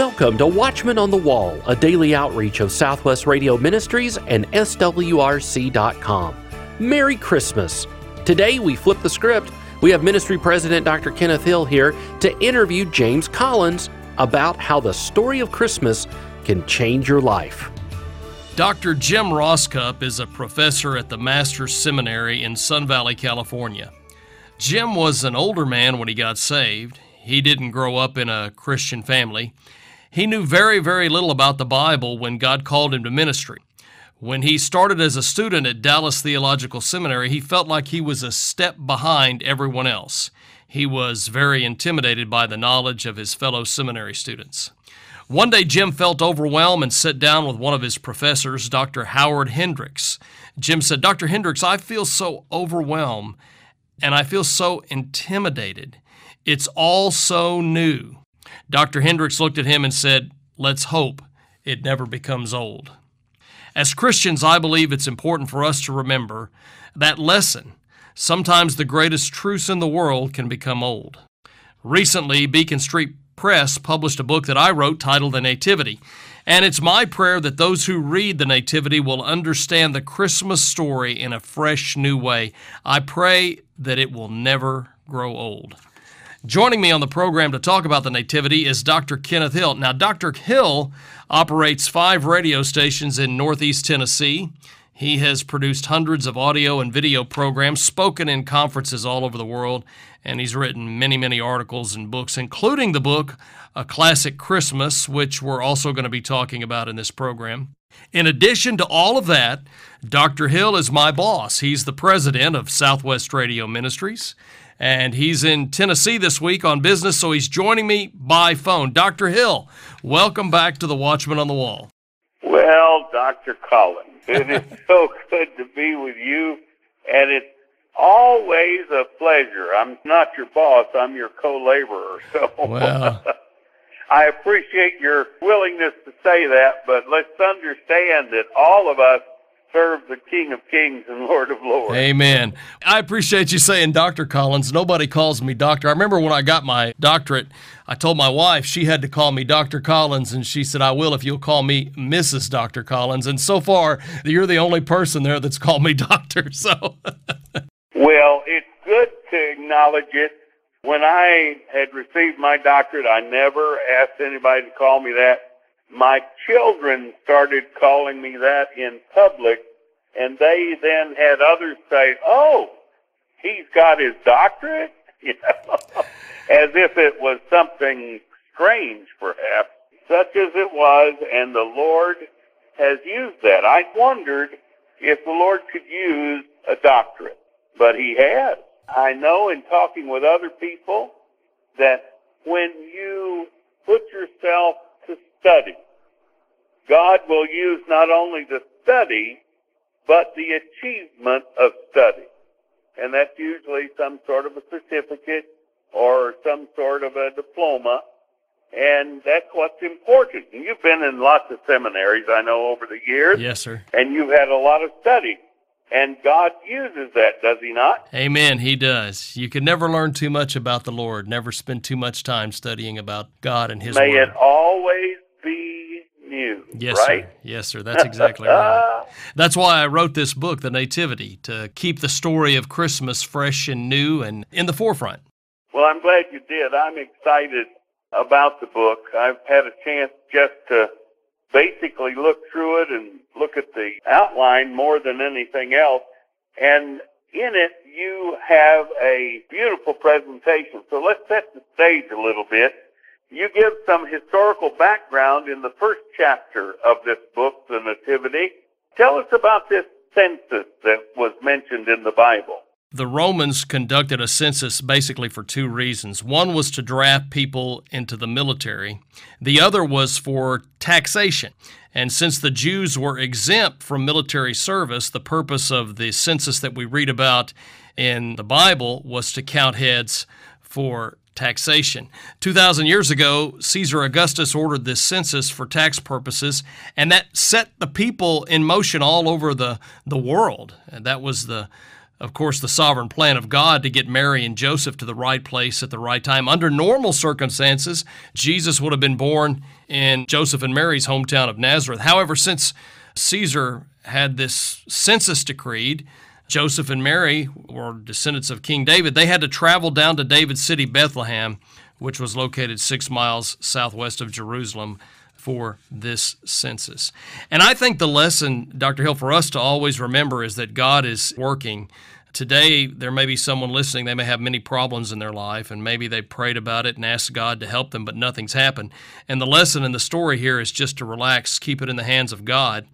Welcome to Watchman on the Wall, a daily outreach of Southwest Radio Ministries and SWRC.com. Merry Christmas! Today we flip the script. We have Ministry President Dr. Kenneth Hill here to interview James Collins about how the story of Christmas can change your life. Dr. Jim Rosscup is a professor at the Master's Seminary in Sun Valley, California. Jim was an older man when he got saved. He didn't grow up in a Christian family. He knew very, very little about the Bible when God called him to ministry. When he started as a student at Dallas Theological Seminary, he felt like he was a step behind everyone else. He was very intimidated by the knowledge of his fellow seminary students. One day, Jim felt overwhelmed and sat down with one of his professors, Dr. Howard Hendricks. Jim said, Dr. Hendricks, I feel so overwhelmed and I feel so intimidated. It's all so new. Dr. Hendricks looked at him and said, Let's hope it never becomes old. As Christians, I believe it's important for us to remember that lesson. Sometimes the greatest truths in the world can become old. Recently, Beacon Street Press published a book that I wrote titled The Nativity. And it's my prayer that those who read the Nativity will understand the Christmas story in a fresh new way. I pray that it will never grow old. Joining me on the program to talk about the Nativity is Dr. Kenneth Hill. Now, Dr. Hill operates five radio stations in Northeast Tennessee. He has produced hundreds of audio and video programs, spoken in conferences all over the world, and he's written many, many articles and books, including the book A Classic Christmas, which we're also going to be talking about in this program. In addition to all of that, Dr. Hill is my boss. He's the president of Southwest Radio Ministries, and he's in Tennessee this week on business, so he's joining me by phone. Dr. Hill, welcome back to the Watchman on the Wall. Well, Dr. Collins, it is so good to be with you, and it's always a pleasure. I'm not your boss, I'm your co laborer. So Well, I appreciate your willingness to say that, but let's understand that all of us serve the King of Kings and Lord of Lords. amen. I appreciate you saying Dr. Collins. Nobody calls me doctor. I remember when I got my doctorate, I told my wife she had to call me Dr. Collins, and she said, I will if you'll call me Mrs. Dr. Collins. And so far, you're the only person there that's called me doctor. So, Well, it's good to acknowledge it. When I had received my doctorate, I never asked anybody to call me that. My children started calling me that in public, and they then had others say, "Oh, he's got his doctorate," you know, as if it was something strange, perhaps, such as it was. And the Lord has used that. I wondered if the Lord could use a doctorate, but He has. I know in talking with other people that when you put yourself study, God will use not only the study, but the achievement of study. And that's usually some sort of a certificate or some sort of a diploma. And that's what's important. And you've been in lots of seminaries, I know, over the years, yes, sir. and you've had a lot of study. And God uses that, does He not? Amen. He does. You can never learn too much about the Lord, never spend too much time studying about God and His May Word. it always new. Yes, right? sir. Yes, sir. That's exactly right. That's why I wrote this book, The Nativity, to keep the story of Christmas fresh and new and in the forefront. Well, I'm glad you did. I'm excited about the book. I've had a chance just to basically look through it and look at the outline more than anything else. And in it, you have a beautiful presentation. So let's set the stage a little bit. You give some historical background in the first chapter of this book, The Nativity. Tell us about this census that was mentioned in the Bible. The Romans conducted a census basically for two reasons. One was to draft people into the military, the other was for taxation. And since the Jews were exempt from military service, the purpose of the census that we read about in the Bible was to count heads for taxation. 2,000 years ago, Caesar Augustus ordered this census for tax purposes, and that set the people in motion all over the, the world. And that was the of course, the sovereign plan of God to get Mary and Joseph to the right place at the right time. Under normal circumstances, Jesus would have been born in Joseph and Mary's hometown of Nazareth. However, since Caesar had this census decreed, Joseph and Mary were descendants of King David. They had to travel down to David's city, Bethlehem, which was located six miles southwest of Jerusalem for this census. And I think the lesson, Dr. Hill, for us to always remember is that God is working. Today, there may be someone listening, they may have many problems in their life, and maybe they prayed about it and asked God to help them, but nothing's happened. And the lesson in the story here is just to relax, keep it in the hands of God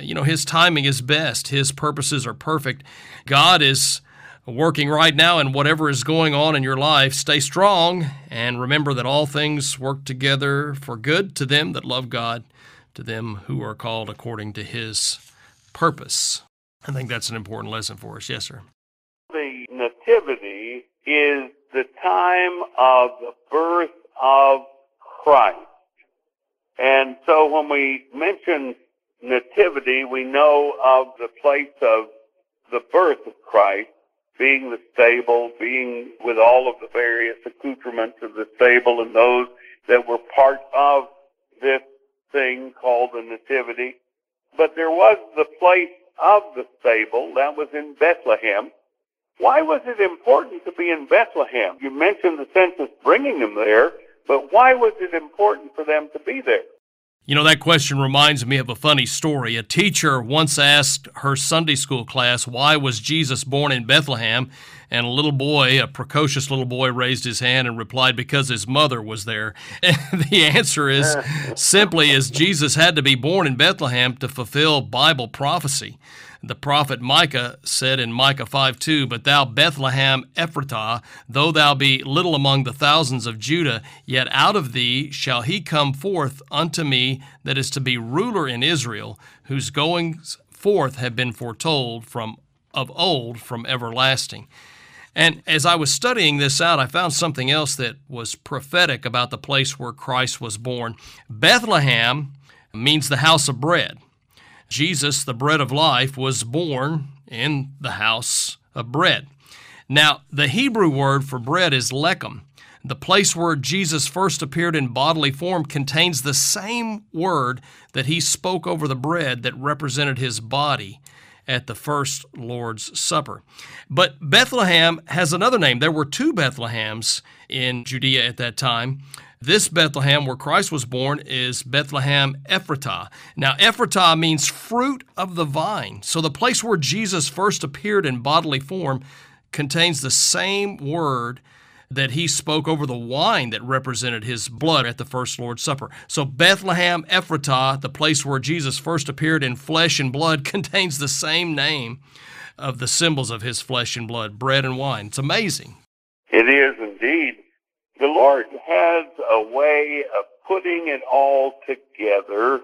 you know, His timing is best, His purposes are perfect. God is working right now, and whatever is going on in your life, stay strong and remember that all things work together for good to them that love God, to them who are called according to His purpose. I think that's an important lesson for us. Yes, sir. The Nativity is the time of the birth of Christ. And so when we mention nativity, we know of the place of the birth of Christ being the stable, being with all of the various accoutrements of the stable and those that were part of this thing called the nativity. But there was the place of the stable that was in Bethlehem. Why was it important to be in Bethlehem? You mentioned the census bringing them there, but why was it important for them to be there? You know, that question reminds me of a funny story. A teacher once asked her Sunday school class, Why was Jesus born in Bethlehem? And a little boy, a precocious little boy, raised his hand and replied, Because his mother was there. And the answer is simply as Jesus had to be born in Bethlehem to fulfill Bible prophecy. The prophet Micah said in Micah 5 2, But thou, Bethlehem Ephratah, though thou be little among the thousands of Judah, yet out of thee shall he come forth unto me that is to be ruler in Israel, whose goings forth have been foretold from of old from everlasting. And as I was studying this out, I found something else that was prophetic about the place where Christ was born. Bethlehem means the house of bread. Jesus, the bread of life, was born in the house of bread. Now, the Hebrew word for bread is lechem. The place where Jesus first appeared in bodily form contains the same word that he spoke over the bread that represented his body at the first Lord's Supper. But Bethlehem has another name. There were two Bethlehems in Judea at that time. This Bethlehem, where Christ was born, is Bethlehem Ephratah. Now, Ephratah means fruit of the vine. So, the place where Jesus first appeared in bodily form contains the same word that he spoke over the wine that represented his blood at the first Lord's Supper. So, Bethlehem Ephratah, the place where Jesus first appeared in flesh and blood, contains the same name of the symbols of his flesh and blood, bread and wine. It's amazing. It is. The Lord has a way of putting it all together.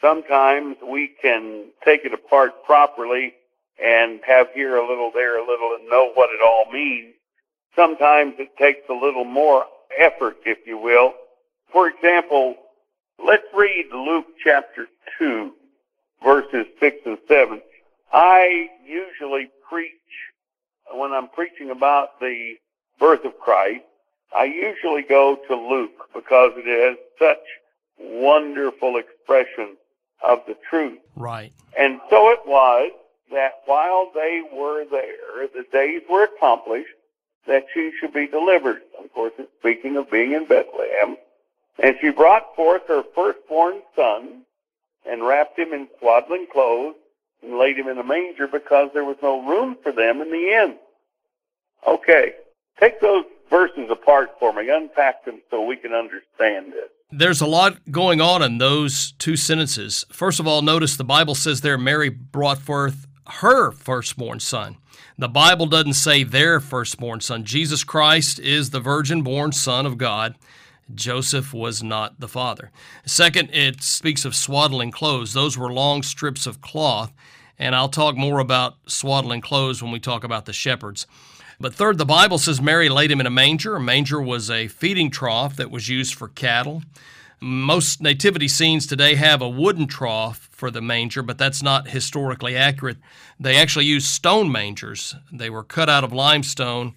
Sometimes we can take it apart properly and have here a little, there a little, and know what it all means. Sometimes it takes a little more effort, if you will. For example, let's read Luke chapter 2, verses 6 and 7. I usually preach, when I'm preaching about the birth of Christ, I usually go to Luke because it has such wonderful expression of the truth. Right. And so it was that while they were there, the days were accomplished that she should be delivered. Of course, it's speaking of being in Bethlehem. And she brought forth her firstborn son and wrapped him in swaddling clothes and laid him in a manger because there was no room for them in the inn. Okay, take those verses apart for me, unpack them so we can understand it. There's a lot going on in those two sentences. First of all, notice the Bible says there Mary brought forth her firstborn son. The Bible doesn't say their firstborn son. Jesus Christ is the virgin born Son of God. Joseph was not the father. Second, it speaks of swaddling clothes. Those were long strips of cloth, and I'll talk more about swaddling clothes when we talk about the shepherds. But third, the Bible says Mary laid him in a manger. A manger was a feeding trough that was used for cattle. Most nativity scenes today have a wooden trough for the manger, but that's not historically accurate. They actually used stone mangers. They were cut out of limestone,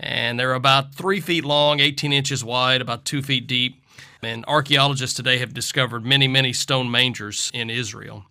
and they're about three feet long, 18 inches wide, about two feet deep. And archaeologists today have discovered many, many stone mangers in Israel.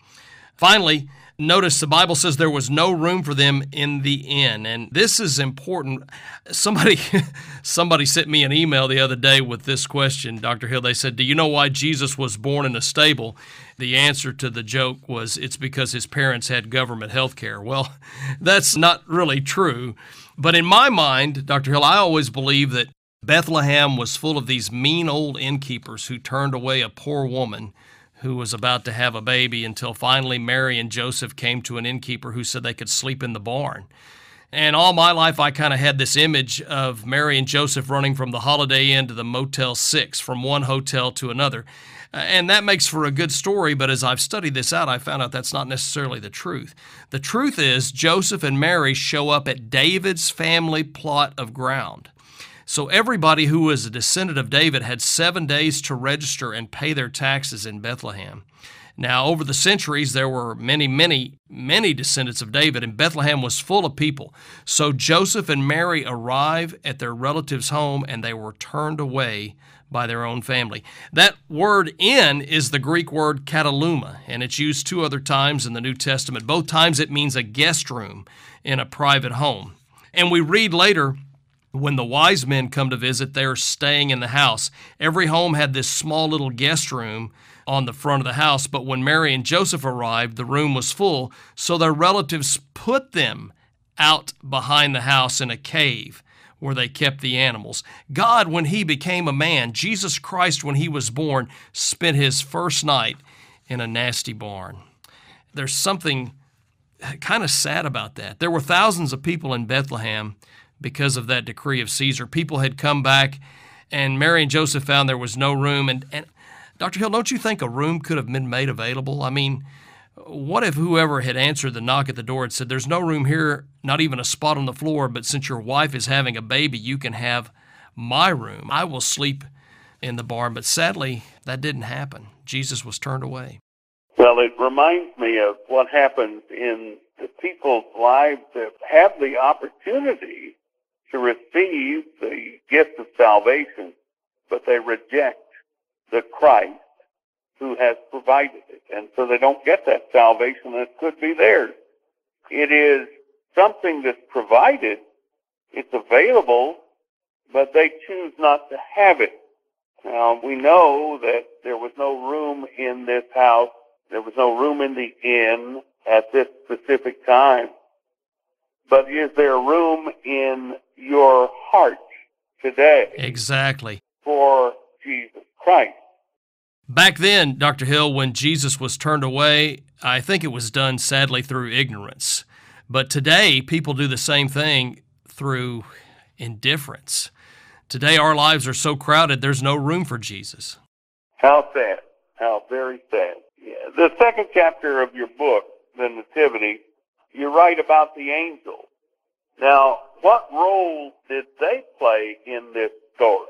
Finally, Notice the Bible says there was no room for them in the inn, and this is important. Somebody, somebody sent me an email the other day with this question, Dr. Hill. They said, "Do you know why Jesus was born in a stable?" The answer to the joke was, "It's because his parents had government health care." Well, that's not really true, but in my mind, Dr. Hill, I always believe that Bethlehem was full of these mean old innkeepers who turned away a poor woman who was about to have a baby until finally Mary and Joseph came to an innkeeper who said they could sleep in the barn. And all my life, I kind of had this image of Mary and Joseph running from the Holiday Inn to the Motel 6, from one hotel to another. And that makes for a good story, but as I've studied this out, I found out that's not necessarily the truth. The truth is, Joseph and Mary show up at David's family plot of ground. So everybody who was a descendant of David had seven days to register and pay their taxes in Bethlehem. Now, over the centuries, there were many, many, many descendants of David, and Bethlehem was full of people. So Joseph and Mary arrive at their relative's home, and they were turned away by their own family. That word in is the Greek word kataluma, and it's used two other times in the New Testament. Both times it means a guest room in a private home. And we read later when the wise men come to visit, they're staying in the house. Every home had this small little guest room on the front of the house, but when Mary and Joseph arrived, the room was full, so their relatives put them out behind the house in a cave where they kept the animals. God, when He became a man, Jesus Christ, when He was born, spent His first night in a nasty barn. There's something kind of sad about that. There were thousands of people in Bethlehem because of that decree of Caesar. People had come back, and Mary and Joseph found there was no room. And, and Dr. Hill, don't you think a room could have been made available? I mean, what if whoever had answered the knock at the door had said, There's no room here, not even a spot on the floor, but since your wife is having a baby, you can have my room. I will sleep in the barn. But sadly, that didn't happen. Jesus was turned away. Well, it reminds me of what happens in the people's lives that have the opportunity to receive the gift of salvation, but they reject the Christ who has provided it. And so they don't get that salvation that could be theirs. It is something that's provided, it's available, but they choose not to have it. Now, we know that there was no room in this house, there was no room in the inn at this specific time. But is there room in your heart today. Exactly. For Jesus Christ. Back then, Dr. Hill, when Jesus was turned away, I think it was done sadly through ignorance. But today, people do the same thing through indifference. Today, our lives are so crowded, there's no room for Jesus. How sad. How very sad. Yeah. The second chapter of your book, The Nativity, you write about the angels. Now, what role did they play in this story?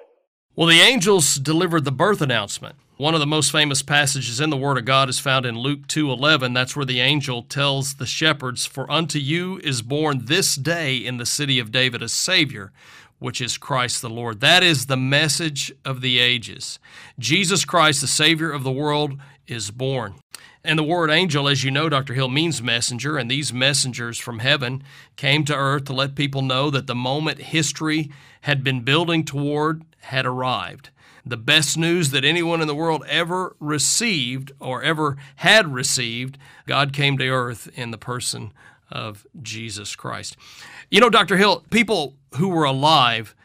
Well, the angels delivered the birth announcement. One of the most famous passages in the Word of God is found in Luke 2:11. That's where the angel tells the shepherds, "For unto you is born this day in the city of David a Savior, which is Christ the Lord." That is the message of the ages. Jesus Christ, the Savior of the world, is born. And the word angel, as you know, Dr. Hill, means messenger, and these messengers from heaven came to earth to let people know that the moment history had been building toward had arrived. The best news that anyone in the world ever received or ever had received, God came to earth in the person of Jesus Christ. You know, Dr. Hill, people who were alive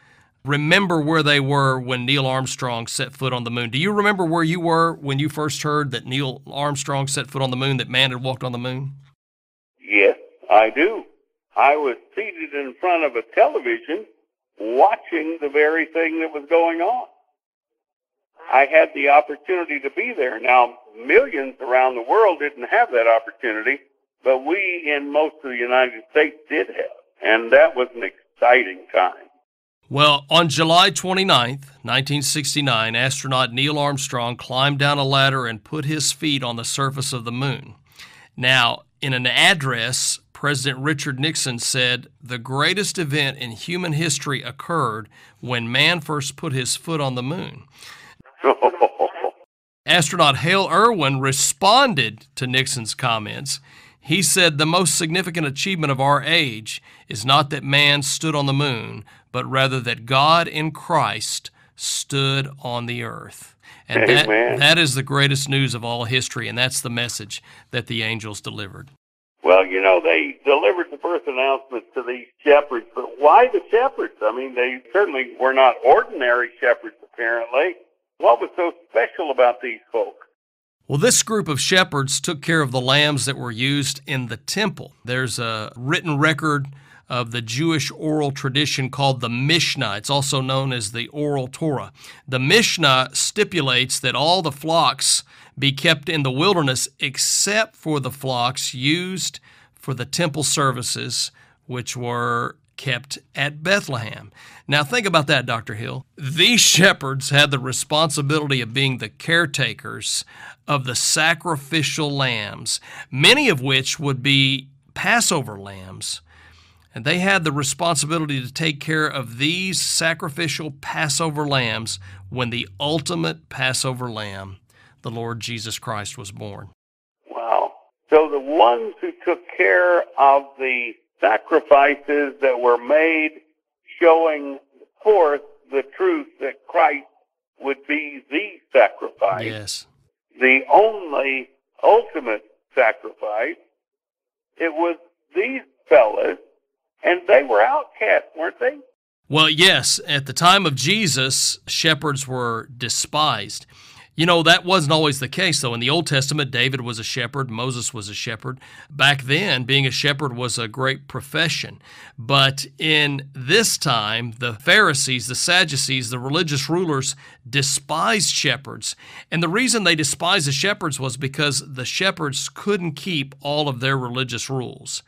remember where they were when Neil Armstrong set foot on the moon. Do you remember where you were when you first heard that Neil Armstrong set foot on the moon, that man had walked on the moon? Yes, I do. I was seated in front of a television watching the very thing that was going on. I had the opportunity to be there. Now, millions around the world didn't have that opportunity, but we in most of the United States did have. And that was an exciting time. Well, on July 29th, 1969, astronaut Neil Armstrong climbed down a ladder and put his feet on the surface of the moon. Now, in an address, President Richard Nixon said the greatest event in human history occurred when man first put his foot on the moon. Astronaut Hale Irwin responded to Nixon's comments. He said the most significant achievement of our age is not that man stood on the moon, but rather that God in Christ stood on the earth. And that, that is the greatest news of all history, and that's the message that the angels delivered. Well, you know, they delivered the birth announcement to these shepherds, but why the shepherds? I mean, they certainly were not ordinary shepherds, apparently. What was so special about these folk? Well, this group of shepherds took care of the lambs that were used in the temple. There's a written record of the Jewish oral tradition called the Mishnah. It's also known as the Oral Torah. The Mishnah stipulates that all the flocks be kept in the wilderness except for the flocks used for the temple services, which were kept at Bethlehem. Now, think about that, Dr. Hill. These shepherds had the responsibility of being the caretakers of the sacrificial lambs, many of which would be Passover lambs. And they had the responsibility to take care of these sacrificial Passover lambs when the ultimate Passover lamb, the Lord Jesus Christ, was born. Wow. So the ones who took care of the sacrifices that were made showing forth the truth that Christ would be the sacrifice. Yes. The only ultimate sacrifice. It was these fellas, and they were outcasts, weren't they? Well, yes. At the time of Jesus, shepherds were despised. You know, that wasn't always the case, though. In the Old Testament, David was a shepherd, Moses was a shepherd. Back then, being a shepherd was a great profession. But in this time, the Pharisees, the Sadducees, the religious rulers despised shepherds. And the reason they despised the shepherds was because the shepherds couldn't keep all of their religious rules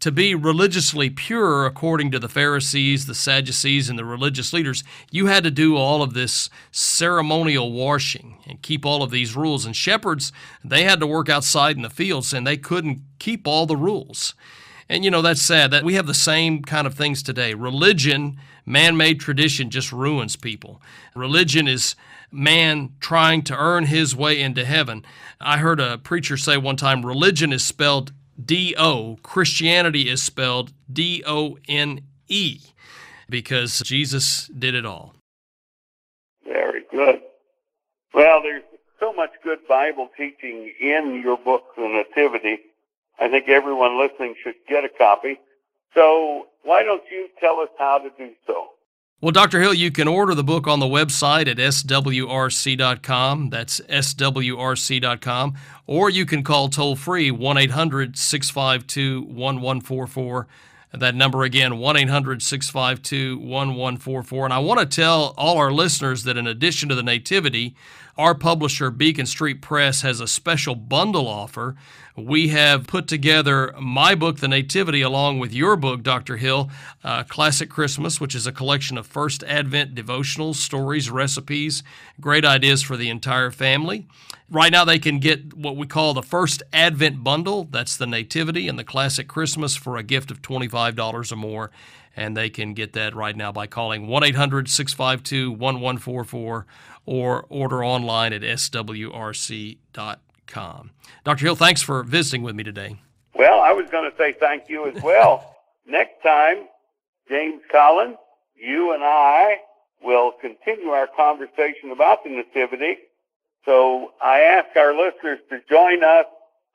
to be religiously pure, according to the Pharisees, the Sadducees, and the religious leaders, you had to do all of this ceremonial washing and keep all of these rules. And shepherds, they had to work outside in the fields and they couldn't keep all the rules. And you know, that's sad that we have the same kind of things today. Religion, man made tradition just ruins people. Religion is man trying to earn his way into heaven. I heard a preacher say one time religion is spelled D O. Christianity is spelled D O N E because Jesus did it all. Very good. Well, there's so much good Bible teaching in your book, The Nativity. I think everyone listening should get a copy. So, why don't you tell us how to do so? Well, Dr. Hill, you can order the book on the website at swrc.com. That's swrc.com. Or you can call toll free 1 800 652 1144. That number again, 1 800 652 1144. And I want to tell all our listeners that in addition to the Nativity, our publisher, Beacon Street Press, has a special bundle offer. We have put together my book, The Nativity, along with your book, Dr. Hill, uh, Classic Christmas, which is a collection of first Advent devotionals, stories, recipes, great ideas for the entire family. Right now, they can get what we call the first Advent bundle. That's the Nativity and the Classic Christmas for a gift of $25 or more. And they can get that right now by calling 1 800 652 1144 or order online at swrc.com. Dr. Hill, thanks for visiting with me today. Well, I was going to say thank you as well. Next time, James Collins, you and I will continue our conversation about the Nativity. So I ask our listeners to join us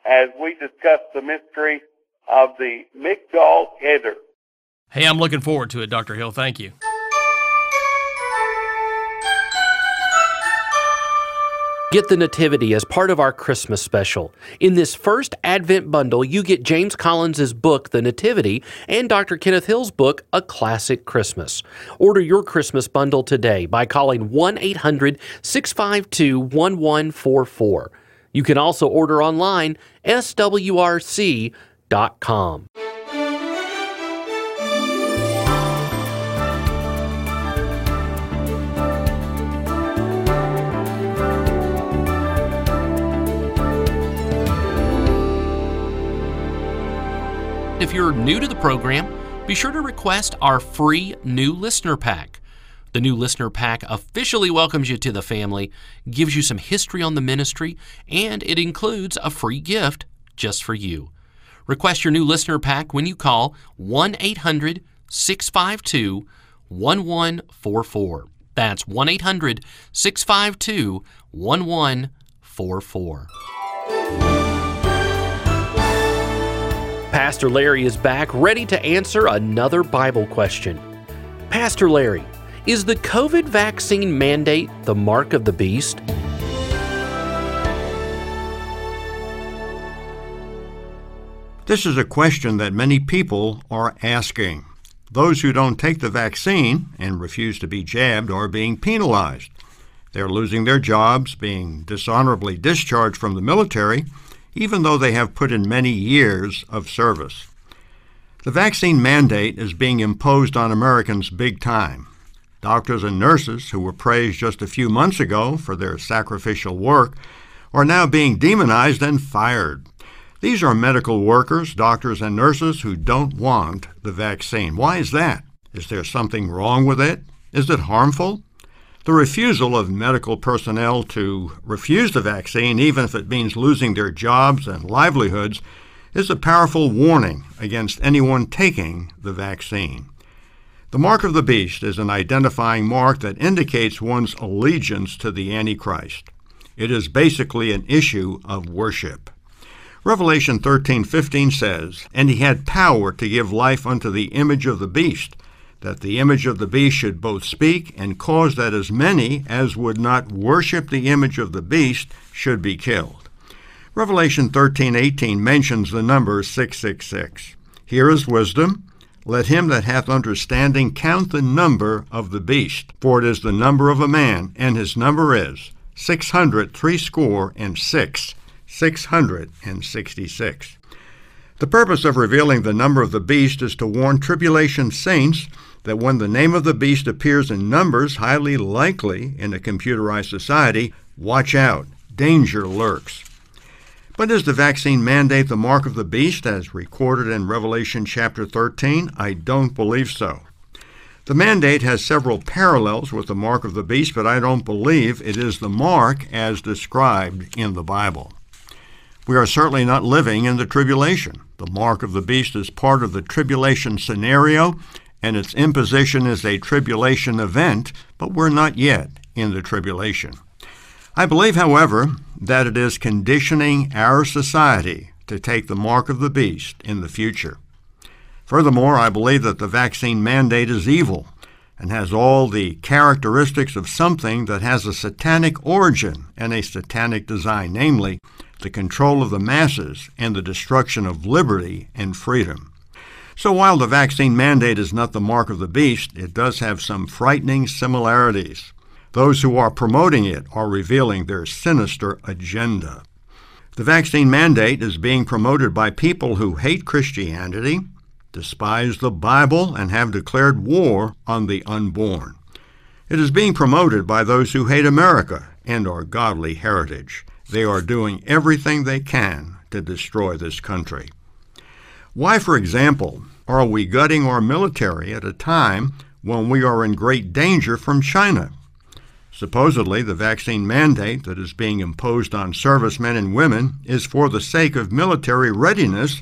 as we discuss the mystery of the Migdal Eder. Hey, I'm looking forward to it, Dr. Hill. Thank you. Get the Nativity as part of our Christmas special. In this first Advent bundle, you get James Collins' book, The Nativity, and Dr. Kenneth Hill's book, A Classic Christmas. Order your Christmas bundle today by calling 1 800 652 1144. You can also order online, swrc.com. if you're new to the program, be sure to request our free new listener pack. The new listener pack officially welcomes you to the family, gives you some history on the ministry, and it includes a free gift just for you. Request your new listener pack when you call 1 800 652 1144. That's 1 800 652 1144. Pastor Larry is back ready to answer another Bible question. Pastor Larry, is the COVID vaccine mandate the mark of the beast? This is a question that many people are asking. Those who don't take the vaccine and refuse to be jabbed are being penalized. They're losing their jobs, being dishonorably discharged from the military, even though they have put in many years of service. The vaccine mandate is being imposed on Americans big time. Doctors and nurses, who were praised just a few months ago for their sacrificial work, are now being demonized and fired. These are medical workers, doctors, and nurses who don't want the vaccine. Why is that? Is there something wrong with it? Is it harmful? The refusal of medical personnel to refuse the vaccine, even if it means losing their jobs and livelihoods, is a powerful warning against anyone taking the vaccine. The mark of the beast is an identifying mark that indicates one's allegiance to the Antichrist. It is basically an issue of worship. Revelation 13:15 says, "And he had power to give life unto the image of the beast, that the image of the beast should both speak and cause that as many as would not worship the image of the beast should be killed." Revelation 13:18 mentions the number 666. Here is wisdom. Let him that hath understanding count the number of the beast, for it is the number of a man, and his number is six hundred threescore and six 666. The purpose of revealing the number of the beast is to warn tribulation saints that when the name of the beast appears in numbers highly likely in a computerized society, watch out, danger lurks. But is the vaccine mandate the mark of the beast as recorded in Revelation chapter 13? I don't believe so. The mandate has several parallels with the mark of the beast, but I don't believe it is the mark as described in the Bible. We are certainly not living in the tribulation. The mark of the beast is part of the tribulation scenario, and its imposition is a tribulation event, but we're not yet in the tribulation. I believe, however, that it is conditioning our society to take the mark of the beast in the future. Furthermore, I believe that the vaccine mandate is evil and has all the characteristics of something that has a satanic origin and a satanic design, namely, the control of the masses, and the destruction of liberty and freedom. So while the vaccine mandate is not the mark of the beast, it does have some frightening similarities. Those who are promoting it are revealing their sinister agenda. The vaccine mandate is being promoted by people who hate Christianity, despise the Bible, and have declared war on the unborn. It is being promoted by those who hate America and our godly heritage. They are doing everything they can to destroy this country. Why, for example, are we gutting our military at a time when we are in great danger from China? Supposedly, the vaccine mandate that is being imposed on servicemen and women is for the sake of military readiness,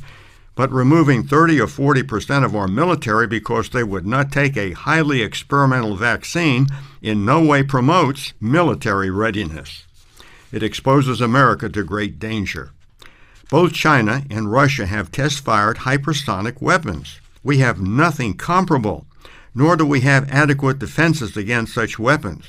but removing 30 or 40 percent of our military because they would not take a highly experimental vaccine in no way promotes military readiness. It exposes America to great danger. Both China and Russia have test fired hypersonic weapons. We have nothing comparable, nor do we have adequate defenses against such weapons.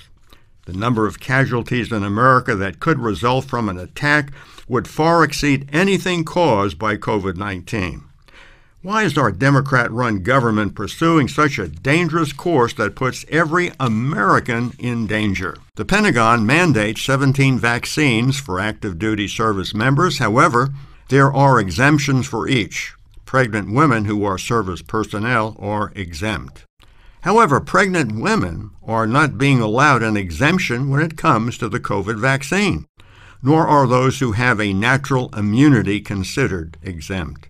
The number of casualties in America that could result from an attack would far exceed anything caused by COVID 19. Why is our Democrat run government pursuing such a dangerous course that puts every American in danger? The Pentagon mandates 17 vaccines for active duty service members. However, there are exemptions for each. Pregnant women who are service personnel are exempt. However, pregnant women are not being allowed an exemption when it comes to the COVID vaccine, nor are those who have a natural immunity considered exempt.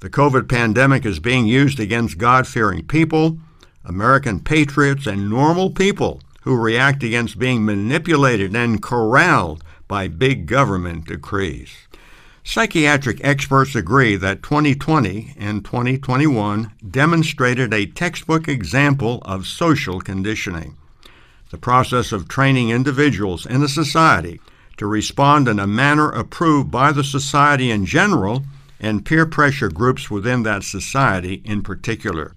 The COVID pandemic is being used against God fearing people, American patriots, and normal people who react against being manipulated and corralled by big government decrees. Psychiatric experts agree that 2020 and 2021 demonstrated a textbook example of social conditioning. The process of training individuals in a society to respond in a manner approved by the society in general and peer pressure groups within that society in particular.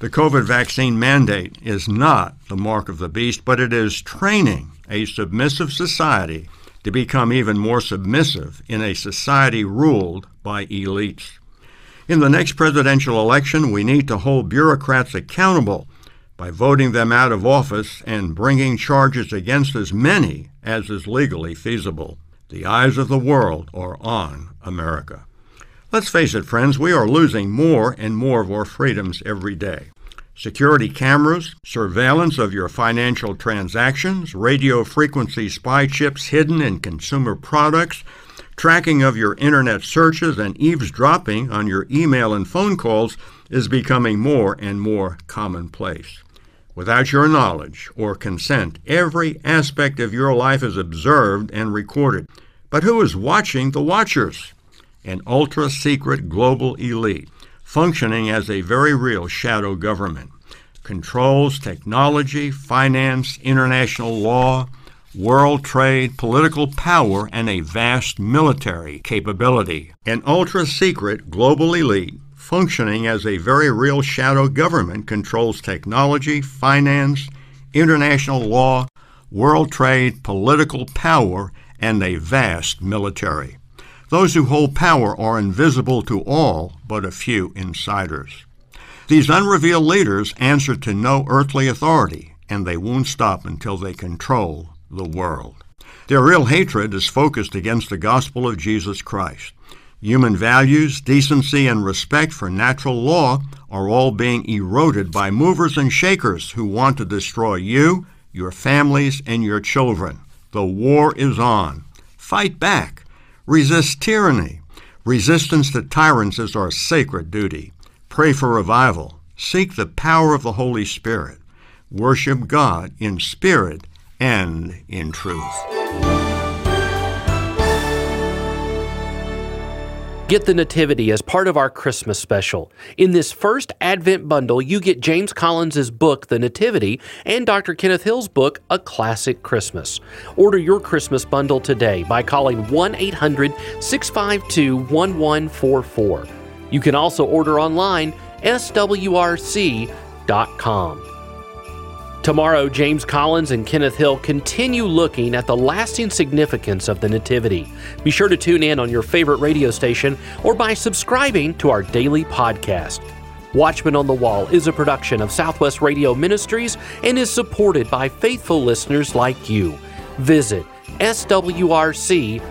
The COVID vaccine mandate is not the mark of the beast, but it is training a submissive society to become even more submissive in a society ruled by elites. In the next presidential election, we need to hold bureaucrats accountable by voting them out of office and bringing charges against as many as is legally feasible. The eyes of the world are on America. Let's face it, friends, we are losing more and more of our freedoms every day. Security cameras, surveillance of your financial transactions, radio frequency spy chips hidden in consumer products, tracking of your internet searches, and eavesdropping on your email and phone calls is becoming more and more commonplace. Without your knowledge or consent, every aspect of your life is observed and recorded. But who is watching the watchers? An ultra secret global elite functioning as a very real shadow government. Controls technology, finance, international law, world trade, political power, and a vast military capability. An ultra secret global elite functioning as a very real shadow government controls technology, finance, international law, world trade, political power, and a vast military. Those who hold power are invisible to all but a few insiders. These unrevealed leaders answer to no earthly authority, and they won't stop until they control the world. Their real hatred is focused against the gospel of Jesus Christ. Human values, decency, and respect for natural law are all being eroded by movers and shakers who want to destroy you, your families, and your children. The war is on. Fight back. Resist tyranny. Resistance to tyrants is our sacred duty. Pray for revival. Seek the power of the Holy Spirit. Worship God in spirit and in truth. Get the Nativity as part of our Christmas special. In this first Advent bundle, you get James Collins' book, The Nativity, and Dr. Kenneth Hill's book, A Classic Christmas. Order your Christmas bundle today by calling 1 800 652 1144. You can also order online, swrc.com. Tomorrow, James Collins and Kenneth Hill continue looking at the lasting significance of the Nativity. Be sure to tune in on your favorite radio station or by subscribing to our daily podcast. Watchman on the Wall is a production of Southwest Radio Ministries and is supported by faithful listeners like you. Visit swrc.com.